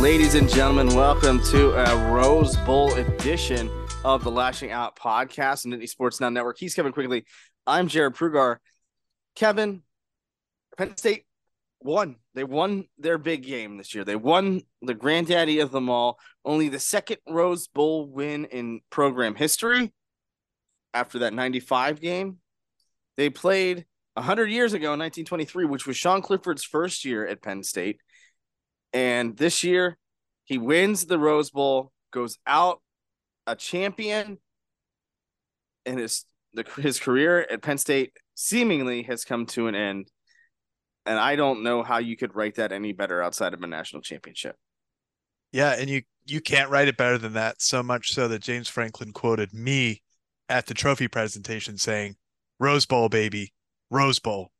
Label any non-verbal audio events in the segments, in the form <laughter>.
Ladies and gentlemen, welcome to a Rose Bowl edition of the Lashing Out podcast and Nittany Sports Now Network. He's Kevin Quigley. I'm Jarrod Prugar. Kevin, Penn State won. They won their big game this year. They won the granddaddy of them all. Only the second Rose Bowl win in program history after that 95 game. They played 100 years ago in 1923, which was Sean Clifford's first year at Penn State. And this year, he wins the Rose Bowl, goes out a champion, and his the, his career at Penn State seemingly has come to an end. And I don't know how you could write that any better outside of a national championship. Yeah, and you you can't write it better than that. So much so that James Franklin quoted me at the trophy presentation saying, "Rose Bowl, baby, Rose Bowl."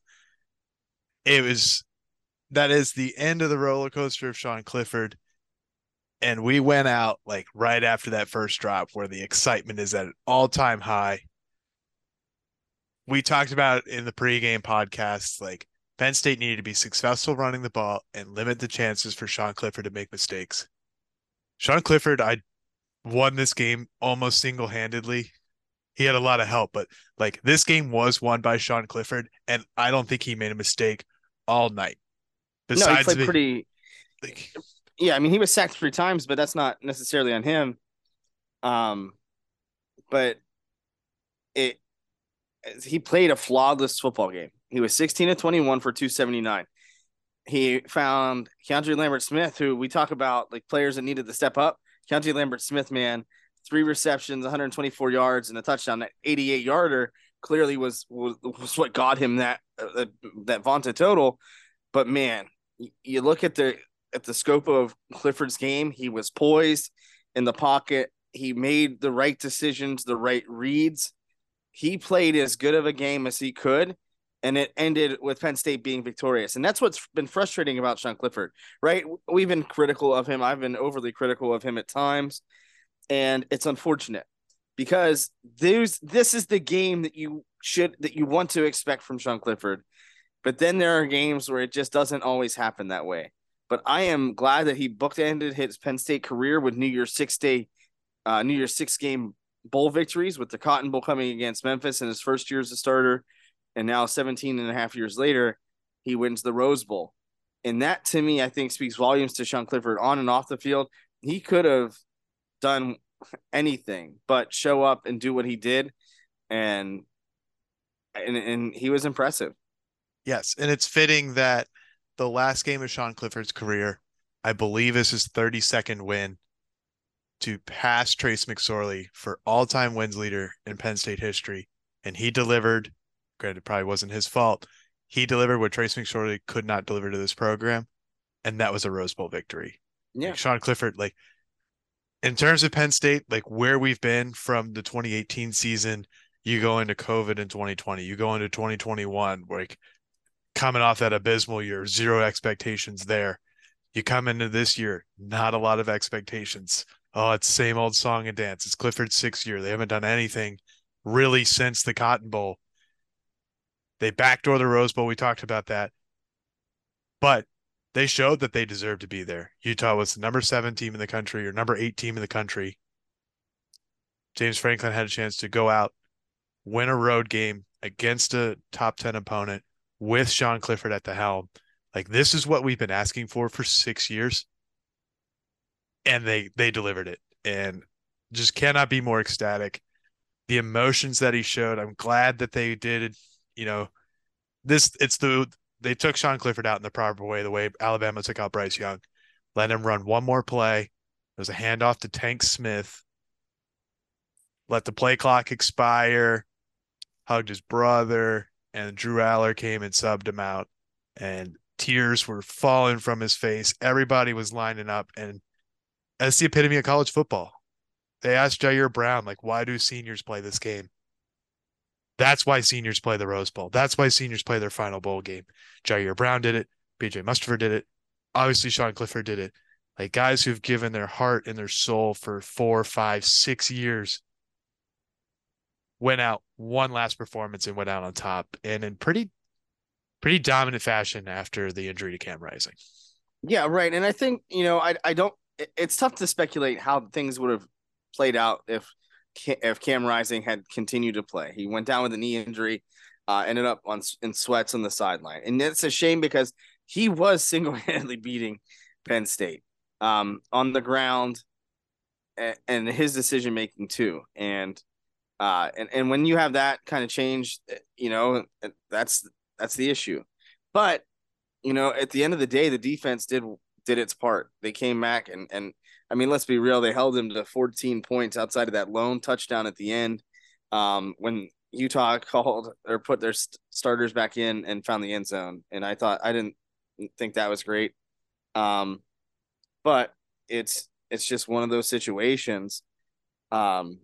It was that is the end of the roller coaster of Sean Clifford. And we went out like right after that first drop where the excitement is at an all time high. We talked about in the pregame podcast, like Penn State needed to be successful running the ball and limit the chances for Sean Clifford to make mistakes. Sean Clifford, I won this game almost single handedly. He had a lot of help, but like this game was won by Sean Clifford, and I don't think he made a mistake all night. Besides no, he played the, pretty. Like, yeah, I mean, he was sacked three times, but that's not necessarily on him. Um, but it he played a flawless football game. He was 16 to 21 for 279. He found Keandre Lambert Smith, who we talk about like players that needed to step up. Keandre Lambert Smith, man, three receptions, 124 yards, and a touchdown. That 88 yarder clearly was, was was what got him that uh, that vaunted total. But man, you look at the at the scope of Clifford's game, he was poised in the pocket. He made the right decisions, the right reads. He played as good of a game as he could, and it ended with Penn State being victorious. And that's what's been frustrating about Sean Clifford, right? We've been critical of him. I've been overly critical of him at times, and it's unfortunate because there's this is the game that you should that you want to expect from Sean Clifford but then there are games where it just doesn't always happen that way. But I am glad that he bookended his Penn State career with New Year's six day, uh, New Year's six game bowl victories with the Cotton Bowl coming against Memphis in his first year as a starter. And now 17 and a half years later, he wins the Rose Bowl. And that to me, I think speaks volumes to Sean Clifford on and off the field. He could have done anything but show up and do what he did. And and, and he was impressive. Yes, and it's fitting that the last game of Sean Clifford's career, I believe, is his 32nd win to pass Trace McSorley for all-time wins leader in Penn State history, and he delivered. Granted, probably wasn't his fault. He delivered what Trace McSorley could not deliver to this program, and that was a Rose Bowl victory. Yeah, like Sean Clifford, like in terms of Penn State, like where we've been from the 2018 season, you go into COVID in 2020, you go into 2021, like coming off that abysmal year, zero expectations there. You come into this year, not a lot of expectations. Oh, it's same old song and dance. It's Clifford's sixth year. They haven't done anything really since the Cotton Bowl. They backdoor the Rose Bowl. We talked about that. But they showed that they deserve to be there. Utah was the number seven team in the country or number eight team in the country. James Franklin had a chance to go out, win a road game against a top 10 opponent, with Sean Clifford at the helm. Like this is what we've been asking for for 6 years. And they they delivered it and just cannot be more ecstatic. The emotions that he showed, I'm glad that they did, you know, this it's the they took Sean Clifford out in the proper way, the way Alabama took out Bryce Young. Let him run one more play. There's a handoff to Tank Smith. Let the play clock expire. Hugged his brother and Drew Allar came and subbed him out, and tears were falling from his face. Everybody was lining up, and that's the epitome of college football. They asked Ji'Ayir Brown, like, why do seniors play this game? That's why seniors play the Rose Bowl. That's why seniors play their final bowl game. Ji'Ayir Brown did it. PJ Mustipher did it. Obviously, Sean Clifford did it. Like guys who've given their heart and their soul for four, five, six years went out one last performance and went out on top and in pretty pretty dominant fashion after the injury to Cam Rising. Yeah, right. And I think you know, I I don't. It's tough to speculate how things would have played out if if Cam Rising had continued to play. He went down with a knee injury, uh, ended up on in sweats on the sideline, and it's a shame because he was <laughs> single handedly beating Penn State um, on the ground, and, and his decision making too, and uh, and and when you have that kind of change, eh, you know that's that's the issue. But you know, at the end of the day, the defense did did its part. They came back and and I mean, let's be real, they held him to 14 points outside of that lone touchdown at the end. Um, when Utah <laughs> called or put their st- starters back in and found the end zone, and I thought I didn't think that was great. Um, but it's it's just one of those situations um,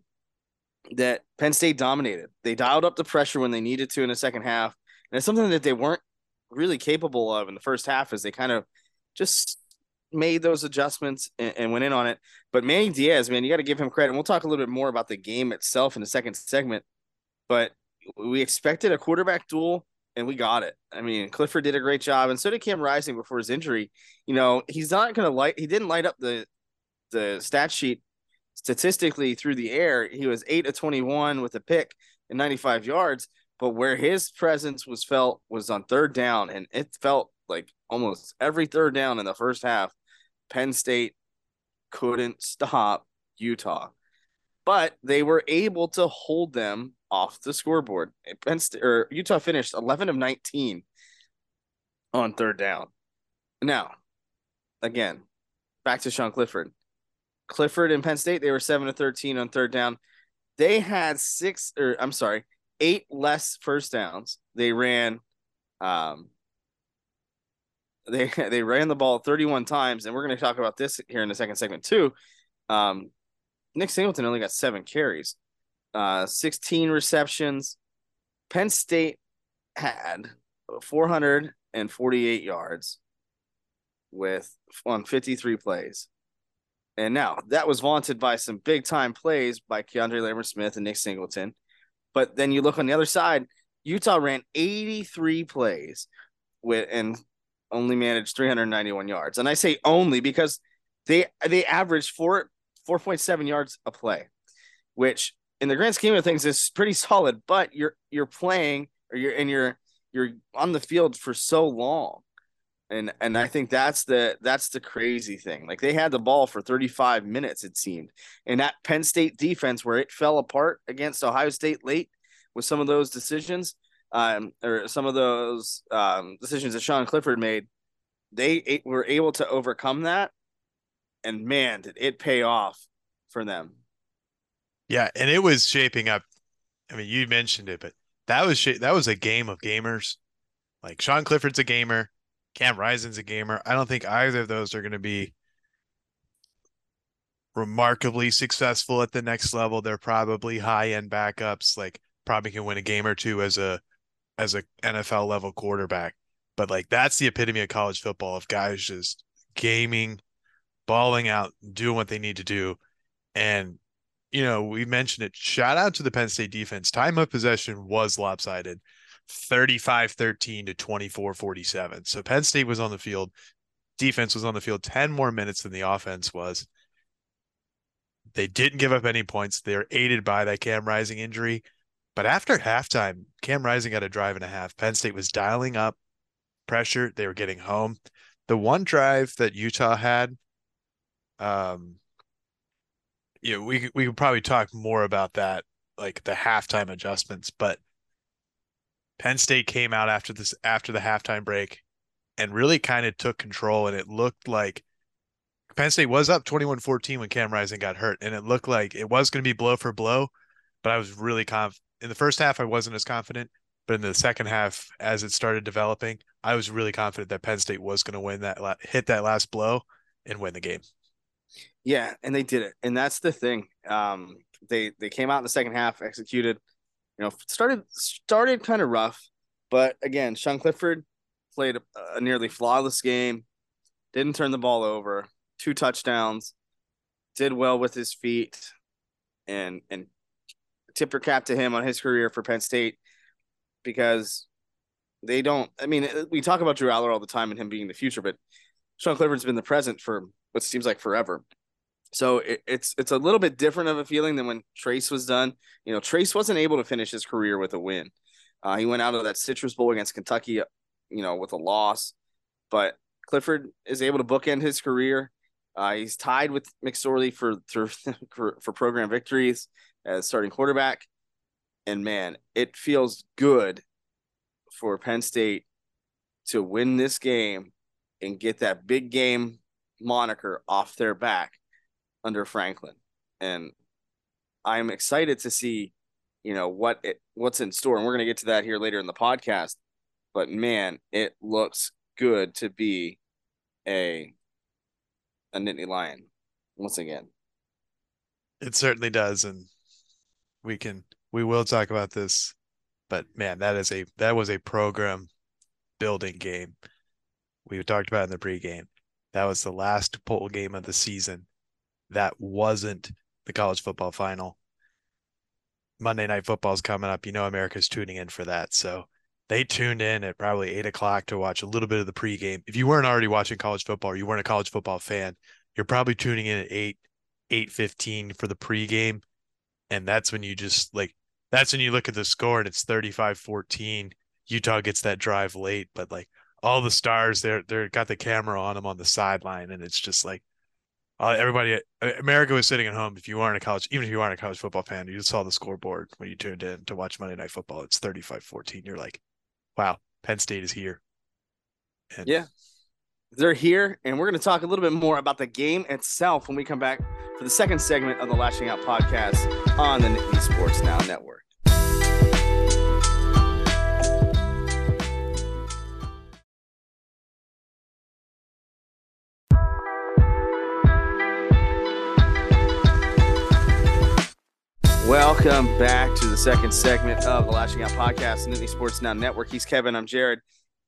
that Penn State dominated. They dialed up the pressure when they needed to in the second half, and it's something that they weren't really capable of in the first half. As they kind of just made those adjustments and, and went in on it. But Manny Diaz, man, you got to give him credit. And we'll talk a little bit more about the game itself in the second segment. But we expected a quarterback duel and we got it. I mean, Clifford did a great job, and so did Cam Rising before his injury. You know, he's not going to light. He didn't light up the the stat sheet statistically through the air. He was eight of twenty one with a pick and ninety five yards. But where his presence was felt was on third down, and it felt like almost every third down in the first half, Penn State couldn't stop Utah. But they were able to hold them off the scoreboard. Penn State, or Utah finished 11 of 19 on third down. Now, again, back to Sean Clifford. Clifford and Penn State, they were 7 to 13 on third down. They had six, or I'm sorry, eight less first downs. They ran um they <laughs> they ran the ball 31 times, and we're going to talk about this here in the second segment too. Um, Nick Singleton only got seven carries, uh, 16 receptions. Penn State had 448 yards with on 53 plays. And now that was vaunted by some big time plays by Keandre Lambert Smith and Nick Singleton. But then you look on the other side, Utah ran 83 plays with and only managed 391 yards. And I say only because they they averaged four 4.7 yards a play, which in the grand scheme of things is pretty solid, but you're you're playing or you're and you're you're on the field for so long. And and I think that's the that's the crazy thing. Like they had the ball for 35 minutes, it seemed. And that Penn State defense where it fell apart against Ohio State late with some of those decisions, um, or some of those um, decisions that Sean Clifford made, they were able to overcome that. And man, did it pay off for them. Yeah, and it was shaping up. I mean, you mentioned it, but that was that was a game of gamers. Like Sean Clifford's a gamer, Cam Rising's a gamer. I don't think either of those are going to be remarkably successful at the next level. They're probably high end backups, like probably can win a game or two as a as a NFL level quarterback. But like that's the epitome of college football of guys just gaming, balling out, doing what they need to do. And you know, we mentioned it. Shout out to the Penn State defense. Time of possession was lopsided 35 13 to 24 47. So Penn State was on the field. Defense was on the field 10 more minutes than the offense was. They didn't give up any points. They're aided by that Cam Rising injury. But after halftime, Cam Rising got a drive and a half. Penn State was dialing up pressure. They were getting home. The one drive that Utah had, um, yeah, we we could probably talk more about that, like the halftime adjustments. But Penn State came out after this after the halftime break and really kind of took control, and it looked like Penn State was up 21-14 when Cam Rising got hurt, and it looked like it was going to be blow for blow. But I was really conf in the first half. I wasn't as confident, but in the second half, as it started developing, I was really confident that Penn State was going to win that, hit that last blow, and win the game. Yeah, and they did it, and that's the thing. Um, they they came out in the second half, executed. You know, started started kind of rough, but again, Sean Clifford played a, nearly flawless game. Didn't turn the ball over. Two touchdowns. Did well with his feet, and and tip your cap to him on his career for Penn State because they don't. I mean, uh, we talk about Drew Allar all the time and him being the future, but Sean Clifford's been the present for what seems like forever. So it, it's it's a little bit different of a feeling than when Trace was done. You know, Trace wasn't able to finish his career with a win. Uh, he went out of that Citrus Bowl against Kentucky, you know, with a loss. But Clifford is able to bookend his career. Uh, he's tied with McSorley for, <laughs> for for program victories as starting quarterback. And man, it feels good for Penn State to win this game and get that big game moniker off their back under Franklin. And I'm excited to see, you know, what it what's in store. And we're gonna get to that here later in the podcast. But man, it looks good to be a a Nittany Lion once again. It certainly does, and we can we will talk about this. But man, that is a that was a program building game. We talked about in the pregame. That was the last bowl game of the season. That wasn't the college football final. Monday night football is coming up. You know, America's tuning in for that. So they tuned in at probably eight o'clock to watch a little bit of the pregame. If you weren't already watching college football, or you weren't a college football fan, you're probably tuning in at eight, eight fifteen for the pregame. And that's when you just like that's when you look at the score and it's 35-14. Utah gets that drive late, but like all the stars they're they're got the camera on them on the sideline and it's just like uh, everybody uh, america was sitting at home. If you weren't a college even if you aren't a college football fan you just saw the scoreboard when you tuned in to watch monday night football. It's 35-14 you're like wow penn state is here. And yeah. They're here and we're going to talk a little bit more about the game itself when we come back for the second segment of the lashing out podcast on the Nittany sports now network Welcome back to the second segment of the Lashing Out Podcast, Nittany Sports Now Network. He's Kevin. I'm Jarrod.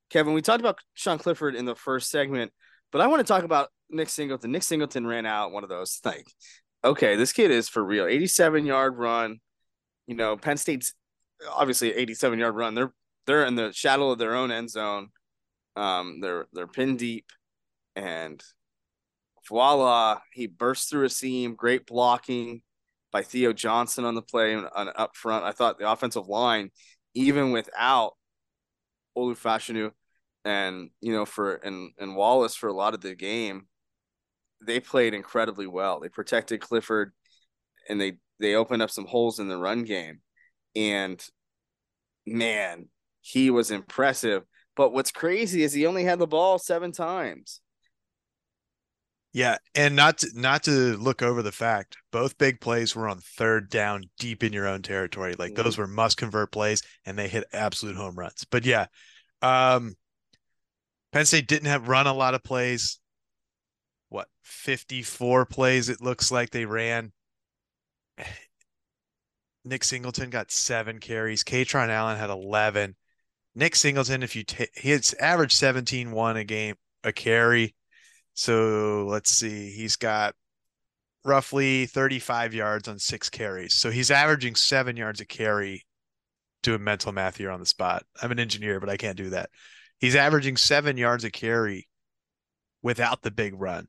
Kevin, we talked about Sean Clifford in the first segment, but I want to talk about Nick Singleton. Nick Singleton ran out one of those like, okay, this kid is for real. 87 yard run. You know, Penn State's obviously 87 yard run. They're they're in the shadow of their own end zone. Um, they're they're pin deep, and voila, he bursts through a seam. Great blocking by Theo Johnson on the play and up front. I thought the offensive line, even without Olu Fashanu and you know for and and Wallace for a lot of the game, they played incredibly well. They protected Clifford and they they opened up some holes in the run game. And man, he was impressive. But what's crazy is he only had the ball seven times. Yeah, and not to, not to look over the fact, both big plays were on third down, deep in your own territory. Like mm-hmm. those were must convert plays, and they hit absolute home runs. But yeah, um, Penn State didn't have run a lot of plays. What fifty four plays? It looks like they ran. <sighs> Nick Singleton got seven carries. Kaytron Allen had eleven. Nick Singleton, if you take, he hits average 17 1 a game, a carry. So let's see. He's got roughly 35 yards on six carries. So he's averaging seven yards a carry. Doing mental math here on the spot. I'm an engineer, but I can't do that. He's averaging seven yards a carry without the big run.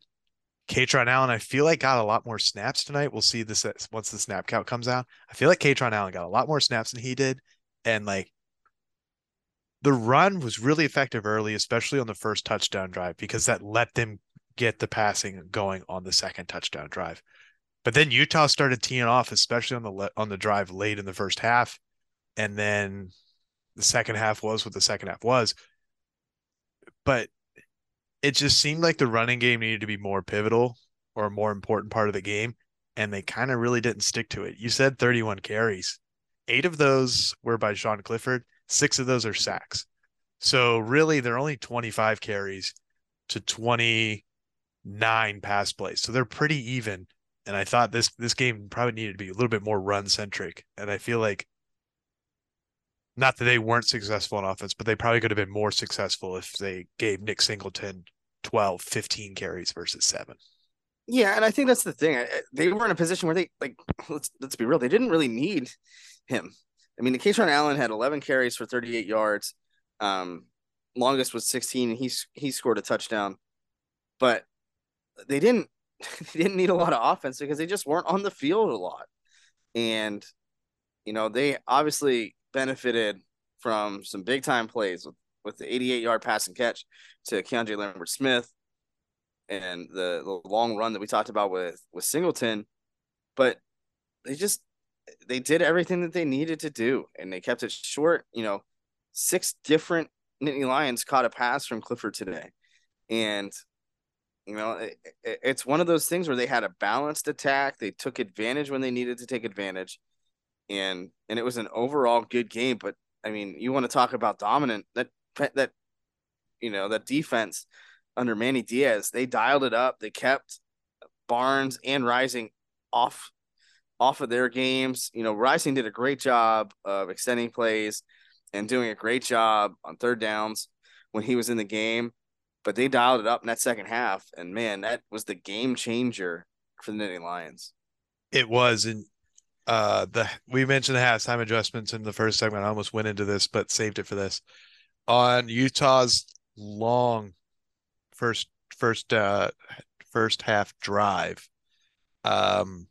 Kaytron Allen, I feel like got a lot more snaps tonight. We'll see this once the snap count comes out. I feel like Kaytron Allen got a lot more snaps than he did. And like the run was really effective early, especially on the first touchdown drive, because that let them get the passing going on the second touchdown drive. But then Utah started teeing off, especially on the on the drive late in the first half, and then the second half was what the second half was. But it just seemed like the running game needed to be more pivotal or a more important part of the game, and they kind of really didn't stick to it. You said 31 carries, eight of those were by Sean Clifford, six of those are sacks. So really, they're only 25 carries to 20 nine pass plays. So they're pretty even. And I thought this this game probably needed to be a little bit more run centric. And I feel like not that they weren't successful in offense, but they probably could have been more successful if they gave Nick Singleton 12, 15 carries versus seven. Yeah, and I think that's the thing. They were in a position where they like let's let's be real, they didn't really need him. I mean, the Kaytron Allen had 11 carries for 38 yards. Um, longest was 16. He he scored a touchdown. but they didn't <laughs> they didn't need a lot of offense because they just weren't on the field a lot. And you know, they obviously benefited from some big time plays with, with the 88 yard pass and catch to Keandre Lambert Smith and the, the long run that we talked about with with Singleton. But they just they did everything that they needed to do and they kept it short. You know, six different Nittany Lions caught a pass from Clifford today. And you know, it, it, it's one of those things where they had a balanced attack. They took advantage when they needed to take advantage, and and it was an overall good game. But I mean, you want to talk about dominant that that you know that defense under Manny Diaz, they dialed it up. They kept Barnes and Rising off off of their games. You know, Rising did a great job of extending plays and doing a great job on third downs when he was in the game but they dialed it up in that second half, and man, that was the game changer for the Nittany Lions. It was, and uh, the we mentioned the halftime adjustments in the first segment. I almost went into this, but saved it for this. On Utah's long first first uh first half drive, um,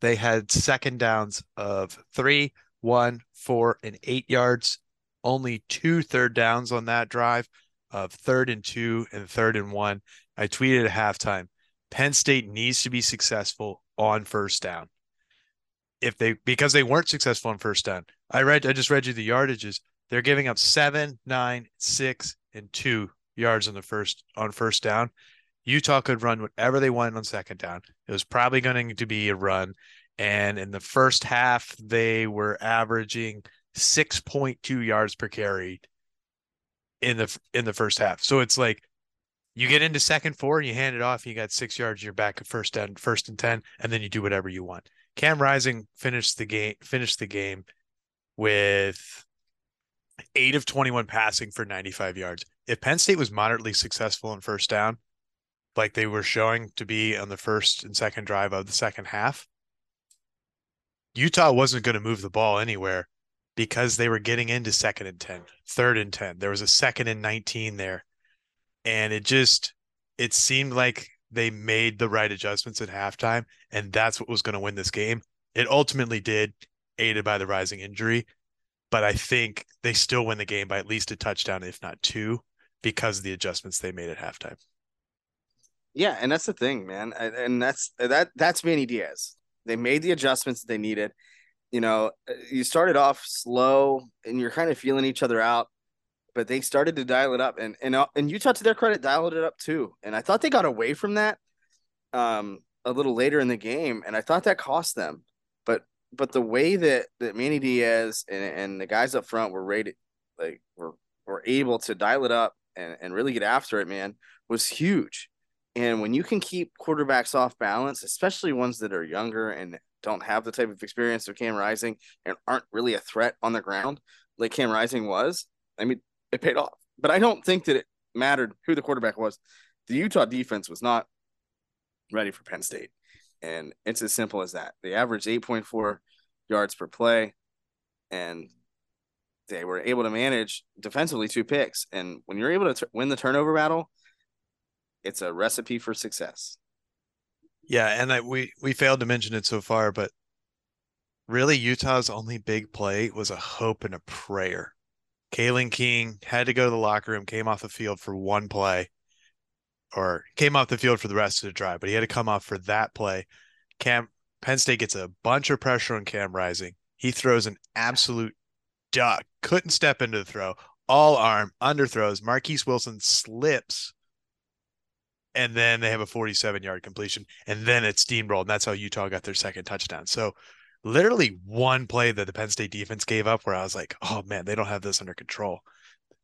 they had second downs of three, one, four, and eight yards. Only two third downs on that drive of third and two and third and one. I tweeted at halftime Penn State needs to be successful on first down. If they because they weren't successful on first down. I read I just read you the yardages. They're giving up seven, nine, six, and two yards on the first on first down. Utah could run whatever they wanted on second down. It was probably going to be a run. And in the first half, they were averaging 6.2 yards per carry in the in the first half. So it's like you get into second four, you hand it off, you got six yards, you're back at first and first and ten, and then you do whatever you want. Cam Rising finished the game finished the game with eight of 21 passing for 95 yards. If Penn State was moderately successful in first down, like they were showing to be on the first and second drive of the second half, Utah wasn't going to move the ball anywhere because they were getting into second and 10, third and 10. There was a second and 19 there. And it just, it seemed like they made the right adjustments at halftime. And that's what was going to win this game. It ultimately did, aided by the rising injury. But I think they still win the game by at least a touchdown, if not two, because of the adjustments they made at halftime. Yeah, and that's the thing, man. And that's that that's Manny Diaz. They made the adjustments that they needed you know, uh, you started off slow and you're kind of feeling each other out, but they started to dial it up, and and uh, and Utah, to their credit, dialed it up too. And I thought they got away from that um, a little later in the game, and I thought that cost them. But but the way that that Manny Diaz and, and the guys up front were rated, like were were able to dial it up and, and really get after it, man, was huge. And when you can keep quarterbacks off balance, especially ones that are younger and don't have the type of experience of Cam Rising and aren't really a threat on the ground like Cam Rising was, I mean, it paid off. But I don't think that it mattered who the quarterback was. The Utah defense was not ready for Penn State. And it's as simple as that. They averaged 8.4 yards per play, and they were able to manage defensively two picks. And when you're able to t- win the turnover battle, it's a recipe for success. Yeah, and I, we we failed to mention it so far, but really Utah's only big play was a hope and a prayer. Kalen King had to go to the locker room, came off the field for one play, or came off the field for the rest of the drive, but he had to come off for that play. Cam Penn State gets a bunch of pressure on Cam Rising. He throws an absolute duck, couldn't step into the throw, all arm, underthrows. Marquis Wilson slips and then they have a 47 yard completion, and then it's steamrolled. And that's how Utah got their second touchdown. So literally one play that the Penn State defense gave up where I was like, oh man, they don't have this under control.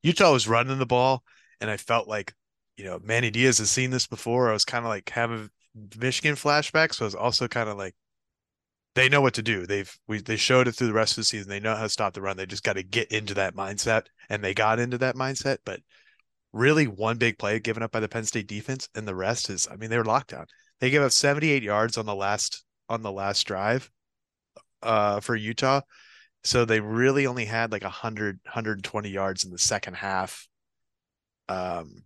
Utah was running the ball, and I felt like, you know, Manny Diaz has seen this before. I was kind of like having Michigan flashbacks. So I was also kind of like, they know what to do. They've we they showed it through the rest of the season. They know how to stop the run. They just got to get into that mindset, and they got into that mindset. But really one big play given up by the Penn State defense, and the rest is, I mean, they were locked down. They gave up 78 yards on the last on the last drive uh, for Utah. So they really only had like 100, 120 yards in the second half. Um,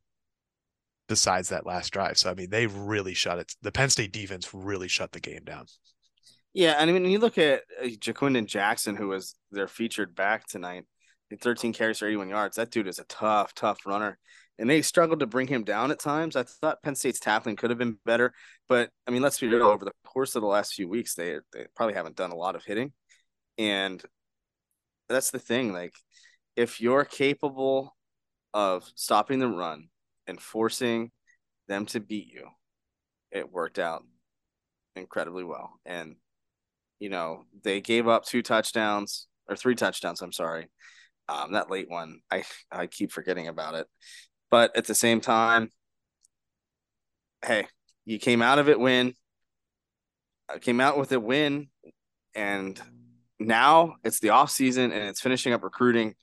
besides that last drive. So I mean, they really shut it. The Penn State defense really shut the game down. Yeah, and I mean, you look at uh, Ja'Quinden Jackson, who was their featured back tonight, 13 carries for 81 yards. That dude is a tough, tough runner. And they struggled to bring him down at times. I thought Penn State's tackling could have been better, but I mean, let's be real. Over the course of the last few weeks, they they probably haven't done a lot of hitting, and that's the thing. Like, if you're capable of stopping the run and forcing them to beat you, it worked out incredibly well. And you know, they gave up two touchdowns or three touchdowns. I'm sorry. Um, that late one, I I keep forgetting about it. But at the same time, hey, you came out of it win. I came out with a win, and now it's the off season and it's finishing up recruiting,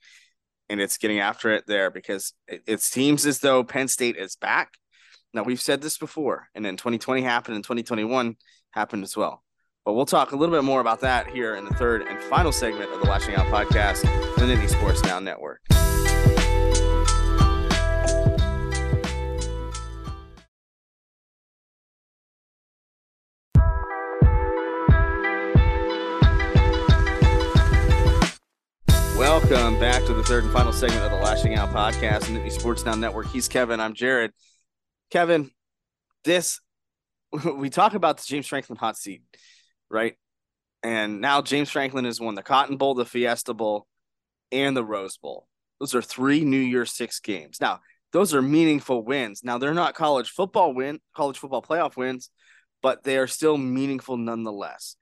and it's getting after it there because it, it seems as though Penn State is back. Now we've said this before, and then 2020 happened, and 2021 happened as well. But we'll talk a little bit more about that here in the third and final segment of the Lashing Out podcast, the Nittany Sports Now Network. Welcome back to the third and final segment of the Lashing Out podcast, Nittany Sports Now Network. He's Kevin. I'm Jarrod. Kevin, this <laughs> we talk about the James Franklin hot seat right? And now James Franklin has won the Cotton Bowl, the Fiesta Bowl, and the Rose Bowl. Those are three New Year's Six games. Now, those are meaningful wins. Now, they're not college football win, college football playoff wins, but they are still meaningful nonetheless.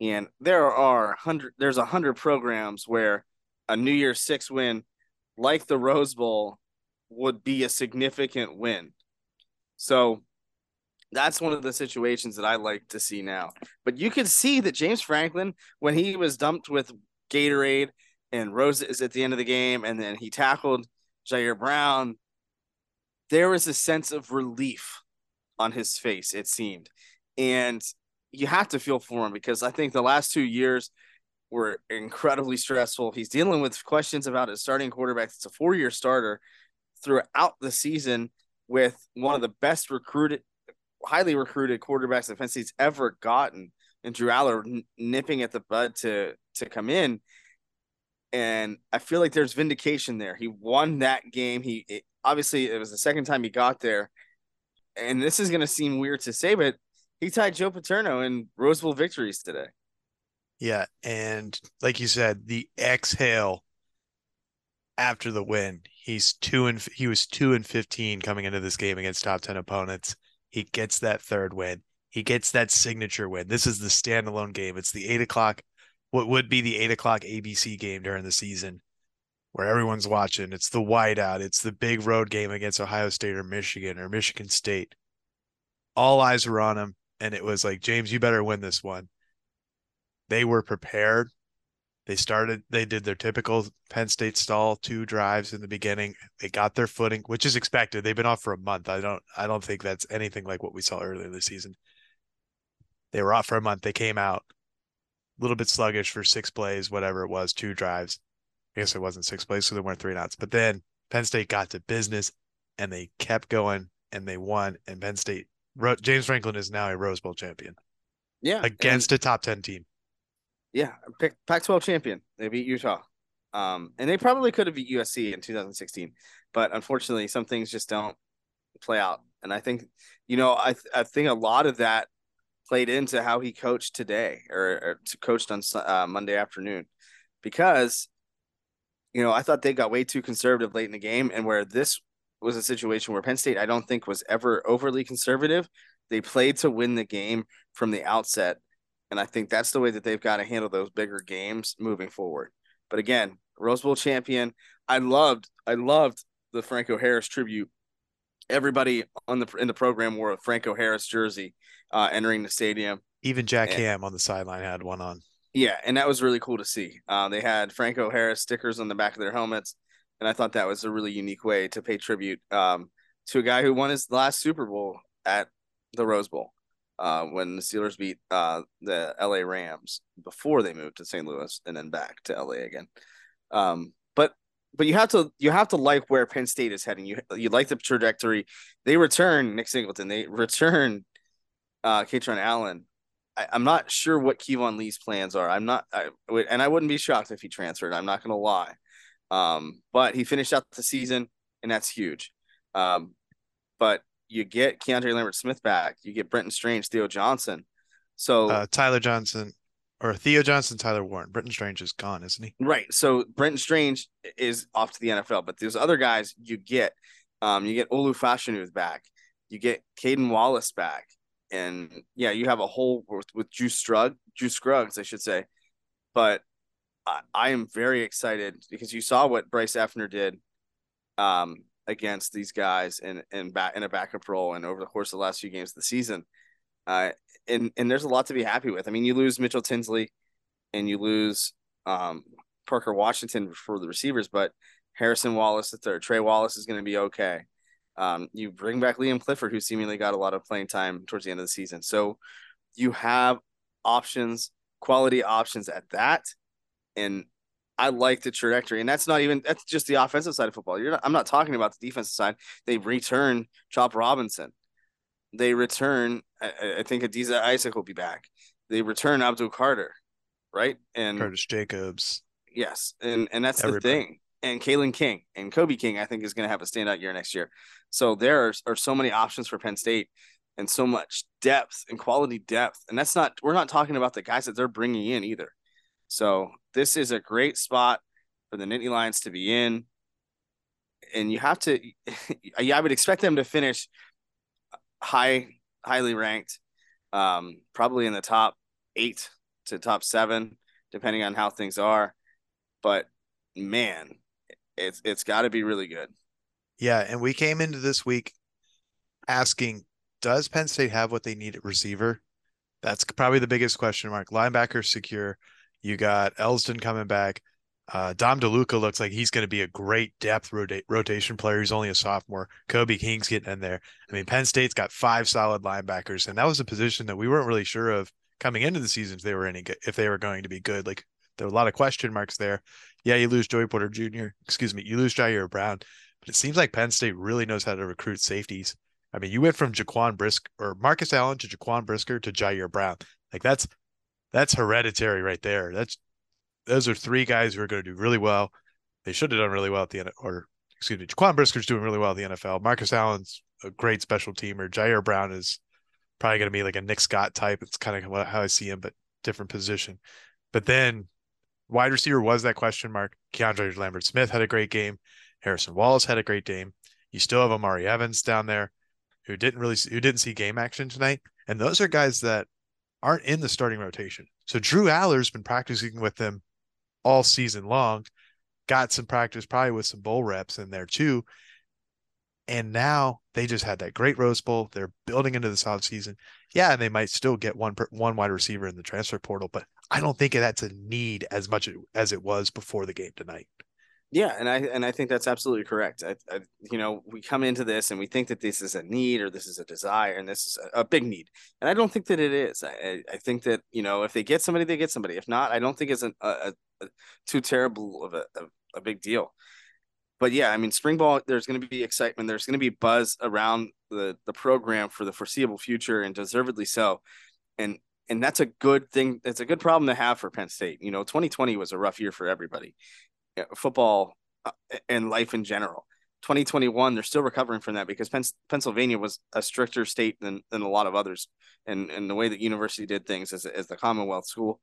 And there are hundred there's a hundred programs where a New Year's Six win, like the Rose Bowl, would be a significant win. So that's one of the situations that I like to see now. But you could see that James Franklin, when he was dumped with Gatorade and Rose is at the end of the game, and then he tackled Ji'Ayir Brown, there was a sense of relief on his face, it seemed. And you have to feel for him because I think the last two years were incredibly stressful. He's dealing with questions about his starting quarterback. It's a four year starter throughout the season with one of the best recruited highly recruited quarterbacks that Penn State's ever gotten, and Drew Allar n- nipping at the bud to to come in. And I feel like there's vindication there. He won that game. He it, obviously it was the second time he got there, and this is going to seem weird to say, but he tied Joe Paterno in Rose Bowl victories today. Yeah, and like you said, the exhale after the win. He's two and he was two and fifteen coming into this game against top ten opponents. He gets that third win. He gets that signature win. This is the standalone game. It's the eight o'clock, what would be the eight o'clock ABC game during the season where everyone's watching. It's the whiteout. It's the big road game against Ohio State or Michigan or Michigan State. All eyes were on him. And it was like, James, you better win this one. They were prepared. They started, they did their typical Penn State stall, two drives in the beginning. They got their footing, which is expected. They've been off for a month. I don't, I don't think that's anything like what we saw earlier this season. They were off for a month. They came out a little bit sluggish for six plays, whatever it was, two drives. I guess it wasn't six plays, so there weren't three knots. But then Penn State got to business and they kept going and they won. And Penn State, James Franklin is now a Rose Bowl champion. Yeah. Against a top 10 team. Yeah, Pac-12 champion. They beat Utah, um, and they probably could have beat USC in 2016, but unfortunately, some things just don't play out. And I think, you know, I th- I think a lot of that played into how he coached today or, or coached on uh, Monday afternoon, because, you know, I thought they got way too conservative late in the game, and where this was a situation where Penn State I don't think was ever overly conservative. They played to win the game from the outset and I think that's the way that they've got to handle those bigger games moving forward. But again, Rose Bowl champion. I loved, I loved the Franco Harris tribute. Everybody on the in the program wore a Franco Harris jersey uh, entering the stadium. Even Jack and, Ham on the sideline had one on. Yeah, and that was really cool to see. Uh, they had Franco Harris stickers on the back of their helmets, and I thought that was a really unique way to pay tribute um, to a guy who won his last Super Bowl at the Rose Bowl uh, when the Steelers beat uh, the LA Rams before they moved to St. Louis and then back to LA again. Um, but but you have to you have to like where Penn State is heading. You you like the trajectory. They return Nick Singleton. They return uh Kaytron Allen. I, am not sure what Keyvone Lee's plans are. I'm not I and I wouldn't be shocked if he transferred. I'm not gonna lie. Um, but he finished out the season and that's huge. Um, but you get Keandre Lambert Smith back, you get Brenton Strange, Theo Johnson. So uh, Tyler Johnson or Theo Johnson, Tyler Warren. Brenton Strange is gone, isn't he? Right. So Brenton Strange is off to the NFL, but those other guys you get, um, you get Olu Fashanu back, you get Caden Wallace back, and yeah, you have a whole with, with Juice Strug, Juice Scruggs, I should say. But I, I am very excited because you saw what Bryce Effner did, um, against these guys in in back in a backup role and over the course of the last few games of the season. Uh, and and there's a lot to be happy with. I mean, you lose Mitchell Tinsley, and you lose um, Parker Washington for the receivers, but Harrison Wallace the third, Trey Wallace is going to be okay. Um, you bring back Liam Clifford, who seemingly got a lot of playing time towards the end of the season. So you have options, quality options at that, and I like the trajectory. And that's not even that's just the offensive side of football. You're not, I'm not talking about the defensive side. They return Chop Robinson they return. I, I think Adisa Isaac will be back. They return Abdul Carter, right? And Curtis Jacobs. Yes, and and that's Everybody. the thing. And Kalen King and Kobe King, I think, is going to have a standout year next year. So there are, are so many options for Penn State and so much depth and quality depth. And that's not we're not talking about the guys that they're bringing in either. So this is a great spot for the Nittany Lions to be in. And you have to, <laughs> I would expect them to finish high, highly ranked, um, probably in the top eight to top seven, depending on how things are. But man, it's it's got to be really good. Yeah, and we came into this week asking, does Penn State have what they need at receiver? That's probably the biggest question mark. Linebacker secure. You got Elsdon coming back. Uh, Dom DeLuca looks like he's going to be a great depth rota- rotation player. He's only a sophomore. Kobe King's getting in there. I mean, Penn State's got five solid linebackers, and that was a position that we weren't really sure of coming into the season if they were any good, if they were going to be good. Like there were a lot of question marks there. Yeah, you lose Joey Porter Jr. Excuse me, you lose Ji'Ayir Brown, but it seems like Penn State really knows how to recruit safeties. I mean, you went from Jaquan Brisk or Marcus Allen to Jaquan Brisker to Ji'Ayir Brown. Like that's that's hereditary right there. That's those are three guys who are going to do really well. They should have done really well at the end, or excuse me, Jaquan Brisker's doing really well at the NFL. Marcus Allen's a great special teamer. Ji'Ayir Brown is probably going to be like a Nick Scott type. It's kind of how I see him, but different position. But then wide receiver was that question mark. Keandre Lambert Smith had a great game. Harrison Wallace had a great game. You still have Omari Evans down there, who didn't really who didn't see game action tonight, and those are guys that aren't in the starting rotation. So Drew Allar's been practicing with them all season long. Got some practice, probably with some bowl reps in there too. And now they just had that great Rose Bowl. They're building into the this offseason. Yeah, and they might still get one one wide receiver in the transfer portal, but I don't think that's a need as much as it was before the game tonight. Yeah, and I and I think that's absolutely correct. I, I, you know, we come into this and we think that this is a need or this is a desire and this is a, a big need, and I don't think that it is. I, I think that you know if they get somebody, they get somebody. If not, I don't think it's an, a, a, too terrible of a, a, a big deal. But yeah, I mean, spring ball. There's going to be excitement. There's going to be buzz around the the program for the foreseeable future, and deservedly so. And and that's a good thing. It's a good problem to have for Penn State. You know, 2020 was a rough year for everybody football uh, and life in general. 2021, they're still recovering from that because Pennsylvania was a stricter state than, than a lot of others, and and the way that university did things as, as the Commonwealth school,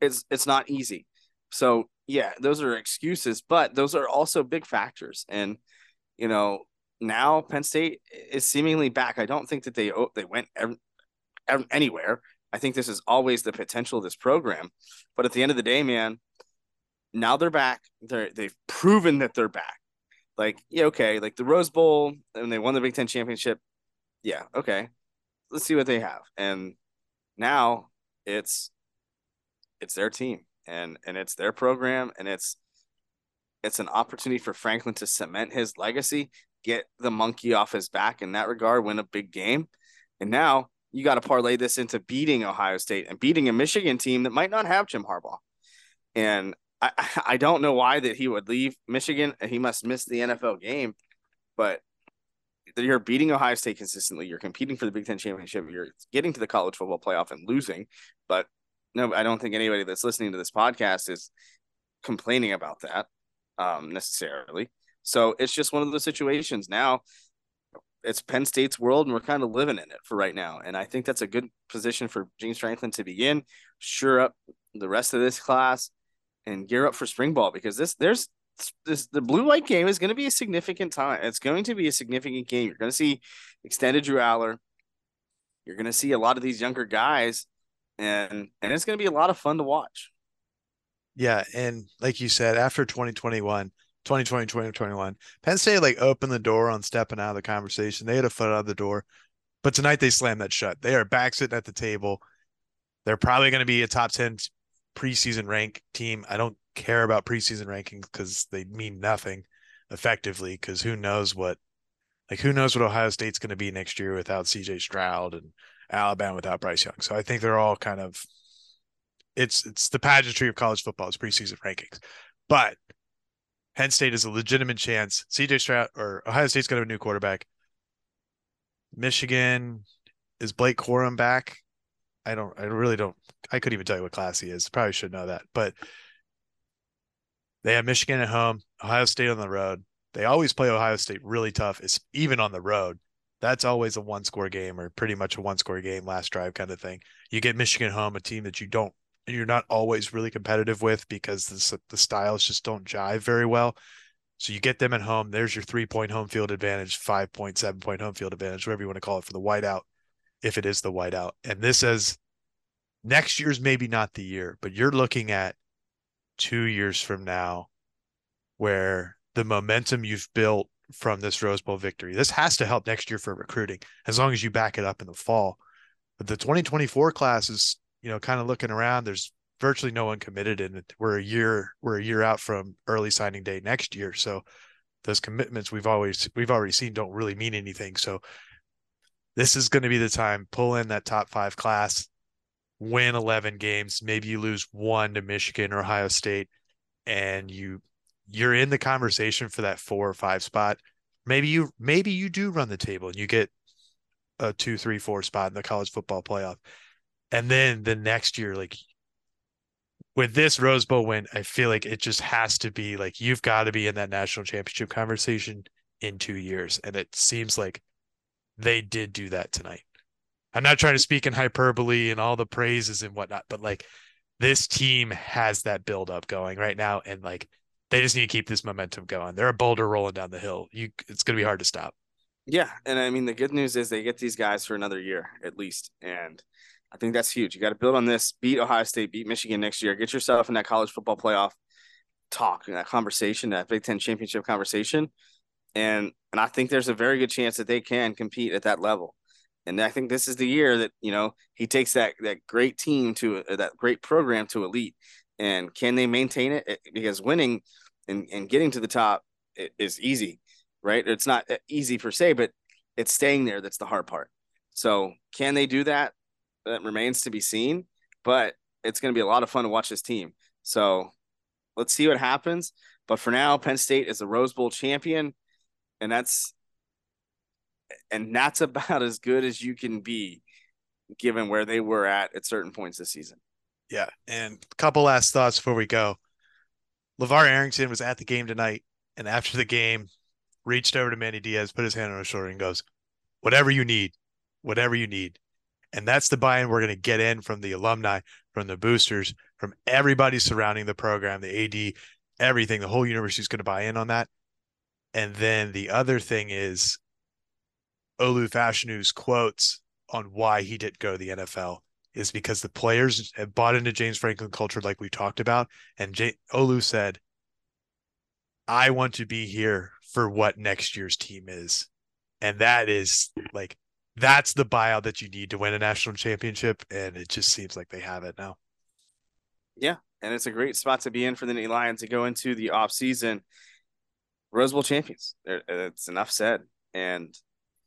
it's it's not easy. So yeah, those are excuses, but those are also big factors. And you know, now Penn State is seemingly back. I don't think that they they went anywhere. I think this is always the potential of this program, but at the end of the day, man, now they're back. They're they've proven that they're back. Like, yeah, okay, like the Rose Bowl and they won the Big Ten championship. Yeah, okay. Let's see what they have. And now it's it's their team and and it's their program and it's it's an opportunity for Franklin to cement his legacy, get the monkey off his back in that regard, win a big game. And now you got to parlay this into beating Ohio State and beating a Michigan team that might not have Jim Harbaugh. And I <laughs> I don't know why that he would leave Michigan. He must miss the NFL game, but you're beating Ohio State consistently. You're competing for the Big Ten championship. You're getting to the college football playoff and losing. But no, I don't think anybody that's listening to this podcast is complaining about that um, necessarily. So it's just one of those situations now. It's Penn State's world, and we're kind of living in it for right now. And I think that's a good position for James Franklin to begin. Sure up the rest of this class and gear up for spring ball because this there's this the blue white game is going to be a significant time. It's going to be a significant game. You're going to see extended Drew Allar. You're going to see a lot of these younger guys, and and it's going to be a lot of fun to watch. Yeah, and like you said, after 2021, 2020, 2021, Penn State like opened the door on stepping out of the conversation. They had a foot out of the door, but tonight they slammed that shut. They are back sitting at the table. They're probably going to be a top 10 preseason rank team. I don't care about preseason rankings because they mean nothing effectively because who knows what like who knows what Ohio State's going to be next year without CJ Stroud and Alabama without Bryce Young. So I think they're all kind of it's it's the pageantry of college football is preseason rankings. But Penn State is a legitimate chance. CJ Stroud or Ohio State's got a new quarterback. Michigan is Blake Corum back. I don't I really don't I couldn't even tell you what class he is. Probably should know that. But they have Michigan at home, Ohio State on the road. They always play Ohio State really tough. It's even on the road. That's always a one score game or pretty much a one score game, last drive kind of thing. You get Michigan home, a team that you don't you're not always really competitive with because the, the styles just don't jive very well. So you get them at home. There's your three point home field advantage, five point, seven point home field advantage, whatever you want to call it for the whiteout, if it is the whiteout. And this is next year's maybe not the year, but you're looking at two years from now where the momentum you've built from this Rose Bowl victory, this has to help next year for recruiting as long as you back it up in the fall. But the 2024 class is, you know, kind of looking around. There's virtually no one committed and we're a year we're a year out from early signing day next year so those commitments we've always we've already seen don't really mean anything so this is going to be the time pull in that top 5 class win 11 games, maybe you lose one to Michigan or Ohio State and you you're in the conversation for that 4 or 5 spot. Maybe you maybe you do run the table and you get a two, three, four spot in the college football playoff. And then the next year, like with this Rose Bowl win, I feel like it just has to be like you've got to be in that national championship conversation in two years. And it seems like they did do that tonight. I'm not trying to speak in hyperbole and all the praises and whatnot, but like this team has that build up going right now, and like they just need to keep this momentum going. They're a boulder rolling down the hill. You, it's going to be hard to stop. Yeah, and I mean the good news is they get these guys for another year at least, and I think that's huge. You got to build on this. Beat Ohio State, beat Michigan next year. Get yourself in that college football playoff talk, that conversation, that Big Ten championship conversation, and and I think there's a very good chance that they can compete at that level. And I think this is the year that you know he takes that that great team to uh, that great program to elite. And can they maintain it? Because winning and, and getting to the top is easy, right? It's not uh, easy per se, but it's staying there that's the hard part. So can they do that? That remains to be seen. But it's going to be a lot of fun to watch this team. So let's see what happens. But for now, Penn State is a Rose Bowl champion, and that's and that's <laughs> about as good as you can be given where they were at at certain points this season. Yeah. And a couple last thoughts before we go. LeVar Arrington was at the game tonight and after the game reached over to Manny Diaz, put his hand on his shoulder and goes, Whatever you need, whatever you need. And that's the buy-in we're going to get in from the alumni, from the boosters, from everybody surrounding the program, the AD, everything. The whole university is going to buy in on that. And then the other thing is Olu Fashanu's quotes on why he didn't go to the NFL is because the players have bought into James Franklin culture, like we talked about. And J- Olu said, I want to be here for what next year's team is. And that is like, that's the buyout that you need to win a national championship. And it just seems like they have it now. Yeah. And it's a great spot to be in for the Nittany Lions to go into the off season Rose Bowl champions. It's enough said. And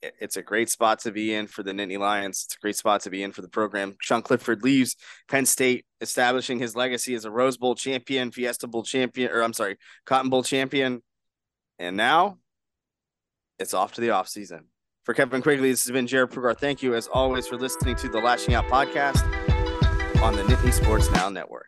it's a great spot to be in for the Nittany Lions. It's a great spot to be in for the program. Sean Clifford leaves Penn State, establishing his legacy as a Rose Bowl champion, Fiesta Bowl champion, or I'm sorry, Cotton Bowl champion. And now it's off to the offseason. For Kevin Quigley, this has been Jarrod Prugar. Thank you, as always, for listening to the Lasching Out podcast on the Nittany Sports Now Network.